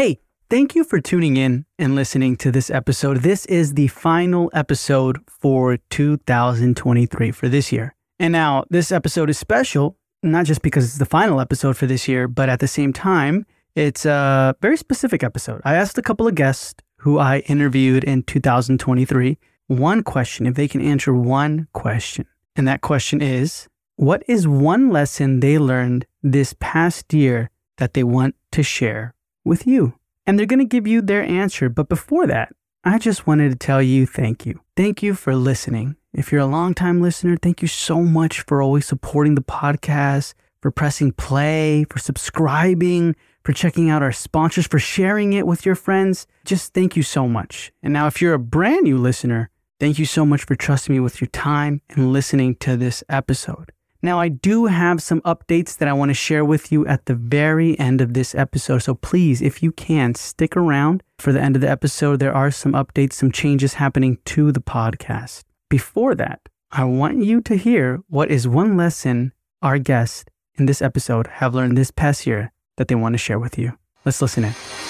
Hey, thank you for tuning in and listening to this episode. This is the final episode for 2023 for this year. And now, this episode is special, not just because it's the final episode for this year, but at the same time, it's a very specific episode. I asked a couple of guests who I interviewed in 2023 one question, if they can answer one question. And that question is What is one lesson they learned this past year that they want to share with you? And they're going to give you their answer. But before that, I just wanted to tell you thank you. Thank you for listening. If you're a longtime listener, thank you so much for always supporting the podcast, for pressing play, for subscribing, for checking out our sponsors, for sharing it with your friends. Just thank you so much. And now, if you're a brand new listener, thank you so much for trusting me with your time and listening to this episode. Now, I do have some updates that I want to share with you at the very end of this episode. So please, if you can, stick around for the end of the episode. There are some updates, some changes happening to the podcast. Before that, I want you to hear what is one lesson our guests in this episode have learned this past year that they want to share with you. Let's listen in.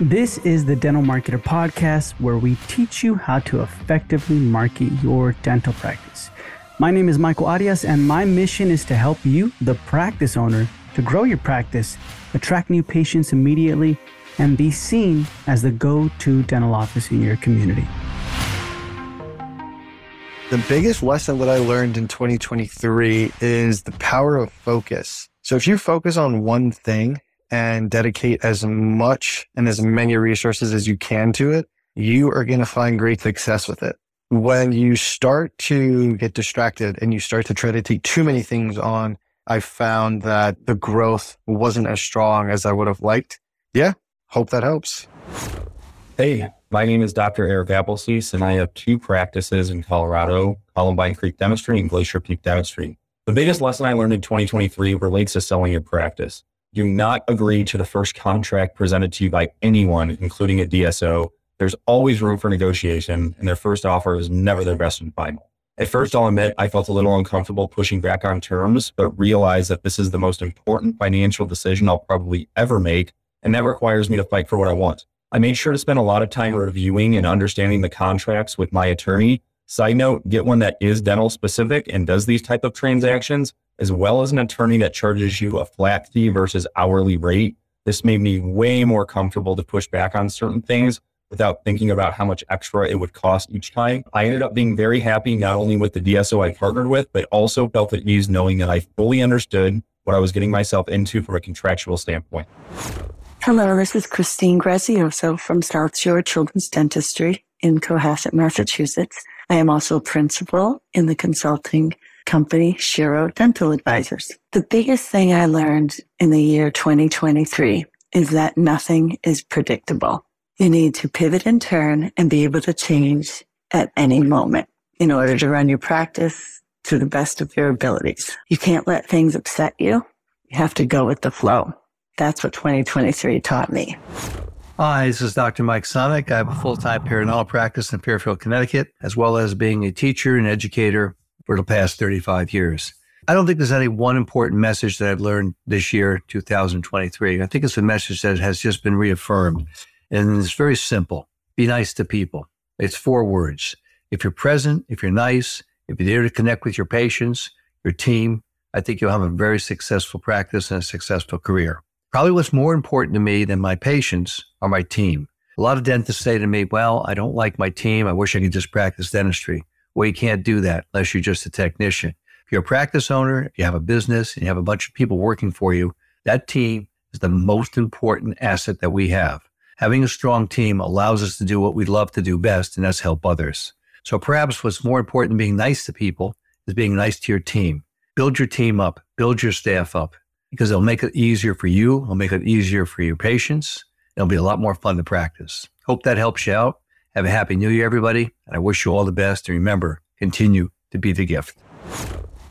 This is the Dental Marketer Podcast, where we teach you how to effectively market your dental practice. My name is Michael Arias, and my mission is to help you, the practice owner, to grow your practice, attract new patients immediately, and be seen as the go to dental office in your community. The biggest lesson that I learned in 2023 is the power of focus. So if you focus on one thing and dedicate as much and as many resources as you can to it, you are going to find great success with it. When you start to get distracted and you start to try to take too many things on, I found that the growth wasn't as strong as I would have liked. Yeah, Hope that helps. Hey, my name is Dr. Eric Appelsies, and I have two practices in Colorado Columbine Creek Dentistry and Glacier Peak Dentistry. The biggest lesson I learned in 2023 relates to selling your practice. Do not agree to the first contract presented to you by anyone, including a DSO. There's always room for negotiation, and their first offer is never their best and final. At first, I'll admit I felt a little uncomfortable pushing back on terms, but realized that this is the most important financial decision I'll probably ever make and that requires me to fight for what I want. I made sure to spend a lot of time reviewing and understanding the contracts with my attorney. Side note, get one that is dental specific and does these type of transactions, as well as an attorney that charges you a flat fee versus hourly rate. This made me way more comfortable to push back on certain things without thinking about how much extra it would cost each time. I ended up being very happy not only with the DSO I partnered with, but also felt at ease knowing that I fully understood what I was getting myself into from a contractual standpoint. Hello, this is Kristine Grazioso from South Shore Children's Dentistry in Cohasset, Massachusetts. I am also a principal in the consulting company Shiro Dental Advisors. The biggest thing I learned in the year 2023 is that nothing is predictable. You need to pivot and turn and be able to change at any moment in order to run your practice to the best of your abilities. You can't let things upset you. You have to go with the flow. That's what 2023 taught me. Hi, this is Dr. Mike Sonick. I have a full time periodontal practice in Fairfield, Connecticut, as well as being a teacher and educator for the past 35 years. I don't think there's any one important message that I've learned this year, 2023. I think it's a message that has just been reaffirmed. And it's very simple be nice to people. It's four words. If you're present, if you're nice, if you're there to connect with your patients, your team, I think you'll have a very successful practice and a successful career. Probably what's more important to me than my patients are my team. A lot of dentists say to me, Well, I don't like my team. I wish I could just practice dentistry. Well, you can't do that unless you're just a technician. If you're a practice owner, if you have a business and you have a bunch of people working for you, that team is the most important asset that we have. Having a strong team allows us to do what we love to do best, and that's help others. So perhaps what's more important than being nice to people is being nice to your team. Build your team up, build your staff up, because it'll make it easier for you. It'll make it easier for your patients. It'll be a lot more fun to practice. Hope that helps you out. Have a happy new year, everybody. And I wish you all the best. And remember, continue to be the gift.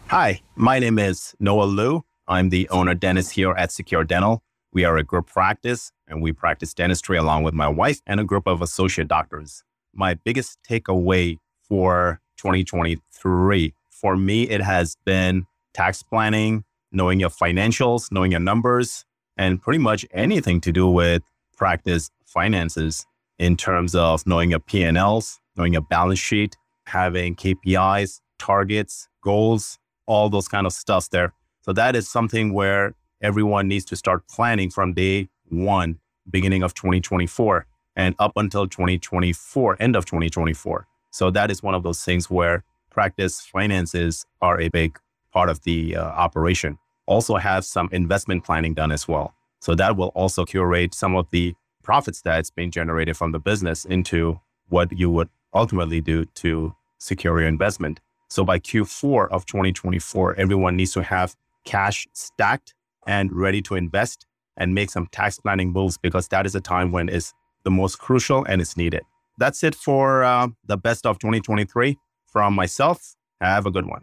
Hi, my name is Noel Liu. I'm the owner dentist here at Secure Dental. We are a group practice and we practice dentistry along with my wife and a group of associate doctors. My biggest takeaway for 2023 for me, it has been tax planning, knowing your financials, knowing your numbers, and pretty much anything to do with practice finances in terms of knowing your P&Ls, knowing your balance sheet, having KPIs, targets, goals, all those kind of stuff there. So that is something where everyone needs to start planning from day one, beginning of 2024 and up until 2024, end of 2024. So that is one of those things where practice finances are a big part of the uh, operation. Also have some investment planning done as well. So that will also curate some of the profits that's being generated from the business into what you would ultimately do to secure your investment. So by Q4 of 2024, everyone needs to have cash stacked and ready to invest and make some tax planning moves because that is a time when it's the most crucial and it's needed. That's it for uh, the best of 2023 from myself. Have a good one.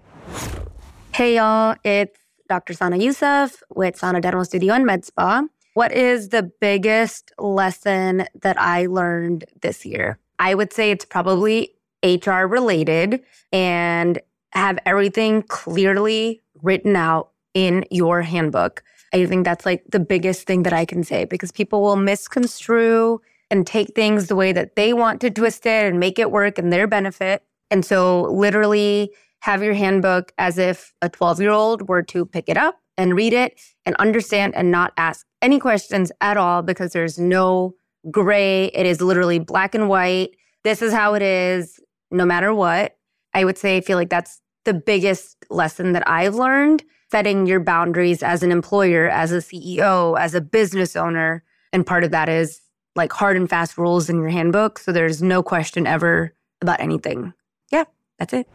Hey, y'all. It's Dr. Sana Yusuf with Sana Dental Studio and Med Spa. What is the biggest lesson that I learned this year? I would say it's probably HR related and have everything clearly written out in your handbook. I think that's like the biggest thing that I can say because people will misconstrue and take things the way that they want to twist it and make it work in their benefit. And so, literally, have your handbook as if a 12 year old were to pick it up and read it and understand and not ask any questions at all because there's no gray. It is literally black and white. This is how it is, no matter what. I would say I feel like that's the biggest lesson that I've learned setting your boundaries as an employer, as a CEO, as a business owner. And part of that is like hard and fast rules in your handbook. So there's no question ever about anything. Yeah, that's it.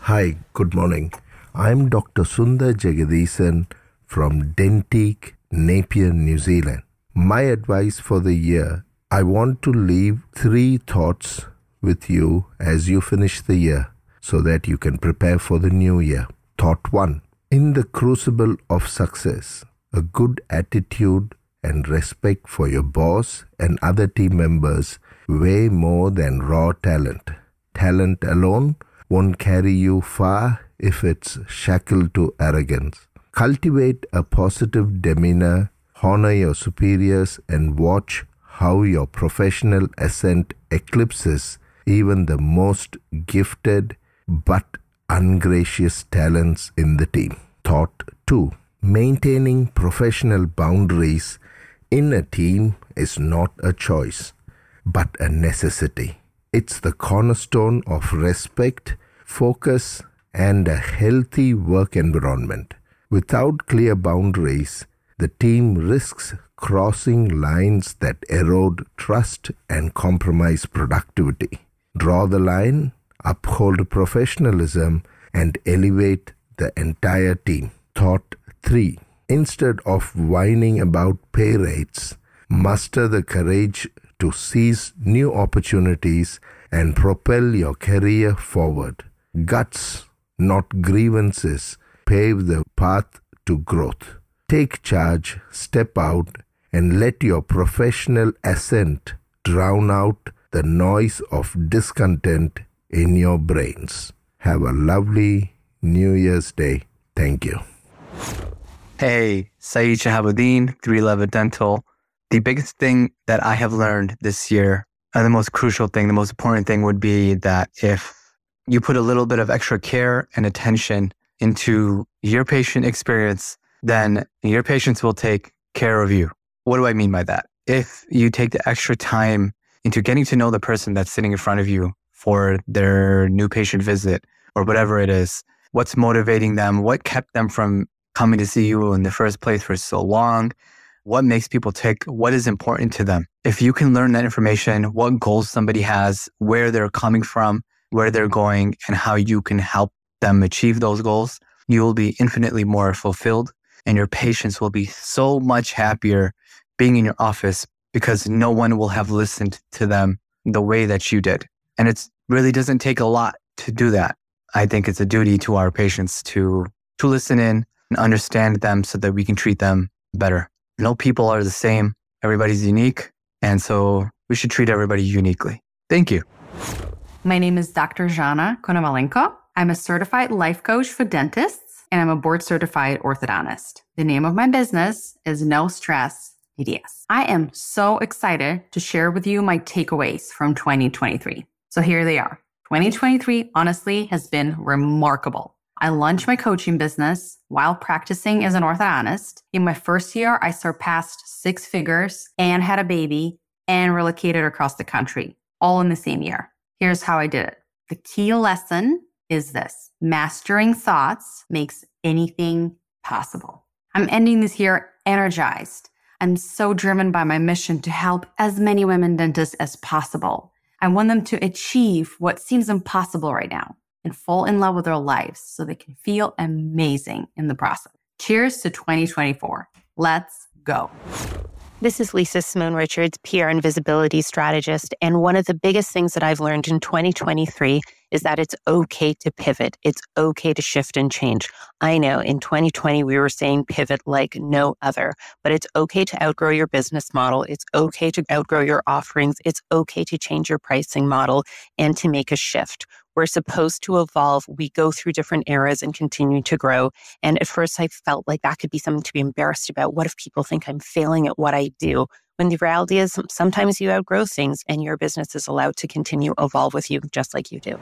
Hi, good morning. I'm Dr. Sundar Jagadeesan from Dentique, Napier, New Zealand. My advice for the year I want to leave three thoughts with you as you finish the year so that you can prepare for the new year. Thought one In the crucible of success, a good attitude and respect for your boss and other team members weigh more than raw talent. Talent alone won't carry you far if it's shackled to arrogance. Cultivate a positive demeanor, honor your superiors, and watch how your professional ascent eclipses even the most gifted but ungracious talents in the team. Thought 2. Maintaining professional boundaries in a team is not a choice, but a necessity. It's the cornerstone of respect, focus, and a healthy work environment. Without clear boundaries, the team risks crossing lines that erode trust and compromise productivity. Draw the line, uphold professionalism, and elevate the entire team. Thought 3. Instead of whining about pay rates, muster the courage to seize new opportunities and propel your career forward. Guts, not grievances, pave the path to growth. Take charge, step out, and let your professional ascent drown out the noise of discontent in your brains. Have a lovely New Year's Day. Thank you. Hey, Syed Shahabuddin, 311 Dental. The biggest thing that I have learned this year, and the most crucial thing, the most important thing would be that if you put a little bit of extra care and attention into your patient experience, then your patients will take care of you. What do I mean by that? If you take the extra time into getting to know the person that's sitting in front of you for their new patient visit or whatever it is, what's motivating them, what kept them from coming to see you in the first place for so long, what makes people tick, what is important to them. If you can learn that information, what goals somebody has, where they're coming from, where they're going, and how you can help them achieve those goals, you will be infinitely more fulfilled and your patients will be so much happier being in your office because no one will have listened to them the way that you did. And it really doesn't take a lot to do that. I think it's a duty to our patients to to listen in, and understand them so that we can treat them better. No people are the same. Everybody's unique. And so we should treat everybody uniquely. Thank you. My name is Dr. Zhanna Konovalenko. I'm a certified life coach for dentists. and I'm a board certified orthodontist. The name of my business is No Stress PDS. I am so excited to share with you my takeaways from 2023. So here they are. 2023 honestly has been remarkable. I launched my coaching business while practicing as an orthodontist. In my first year, I surpassed six figures and had a baby and relocated across the country, all in the same year. Here's how I did it. The key lesson is this mastering thoughts makes anything possible. I'm ending this year energized. I'm so driven by my mission to help as many women dentists as possible. I want them to achieve what seems impossible right now and fall in love with their lives so they can feel amazing in the process. Cheers to 2024. Let's go. This is Lisa Simone Richards, PR and visibility strategist. And one of the biggest things that I've learned in 2023 is that it's okay to pivot. It's okay to shift and change. I know in 2020, we were saying pivot like no other, but it's okay to outgrow your business model. It's okay to outgrow your offerings. It's okay to change your pricing model and to make a shift. We're supposed to evolve. We go through different eras and continue to grow. And at first, I felt like that could be something to be embarrassed about. What if people think I'm failing at what I do? When the reality is, sometimes you outgrow things and your business is allowed to continue evolve with you just like you do.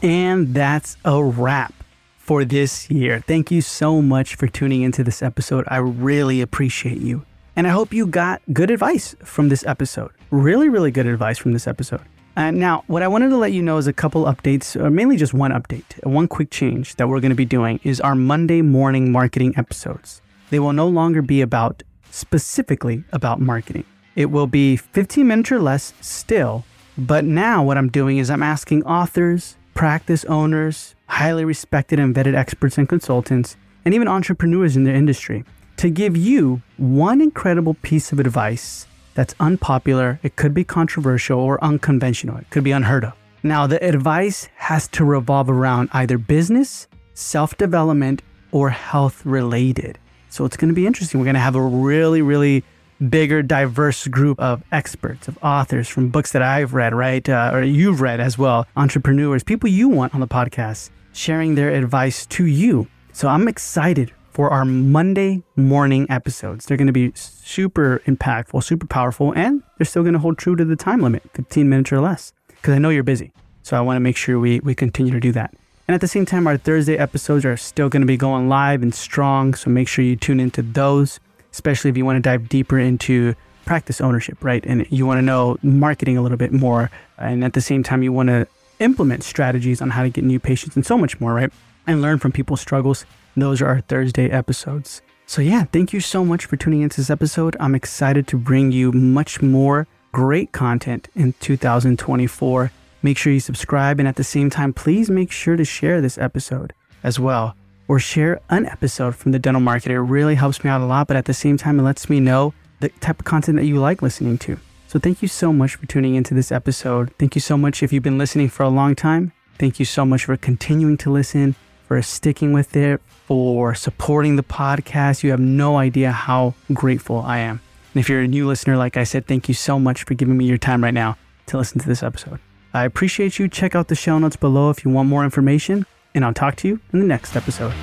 And that's a wrap for this year. Thank you so much for tuning into this episode. I really appreciate you. And I hope you got good advice from this episode. Really, really good advice from this episode. Uh, now, what I wanted to let you know is a couple updates, or mainly just one update. One quick change that we're going to be doing is our Monday morning marketing episodes. They will no longer be about specifically about marketing. It will be 15 minutes or less still, but now what I'm doing is I'm asking authors, practice owners, highly respected and vetted experts and consultants, and even entrepreneurs in their industry to give you one incredible piece of advice that's unpopular, it could be controversial or unconventional, it could be unheard of. Now, the advice has to revolve around either business, self development, or health related. So it's going to be interesting. We're going to have a really, really bigger, diverse group of experts, of authors from books that I've read, right? Uh, or you've read as well, entrepreneurs, people you want on the podcast, sharing their advice to you. So I'm excited for our Monday morning episodes. They're going to be super impactful, super powerful, and they're still going to hold true to the time limit 15 minutes or less, because I know you're busy. So I want to make sure we, we continue to do that. And at the same time, our Thursday episodes are still going to be going live and strong. So make sure you tune into those, especially if you want to dive deeper into practice ownership, right? And you want to know marketing a little bit more. And at the same time, you want to implement strategies on how to get new patients and so much more, right? And learn from people's struggles. Those are our Thursday episodes. So, yeah, thank you so much for tuning into this episode. I'm excited to bring you much more great content in 2024. Make sure you subscribe. And at the same time, please make sure to share this episode as well or share an episode from the dental market. It really helps me out a lot. But at the same time, it lets me know the type of content that you like listening to. So thank you so much for tuning into this episode. Thank you so much if you've been listening for a long time. Thank you so much for continuing to listen, for sticking with it, for supporting the podcast. You have no idea how grateful I am. And if you're a new listener, like I said, thank you so much for giving me your time right now to listen to this episode. I appreciate you. Check out the show notes below if you want more information, and I'll talk to you in the next episode.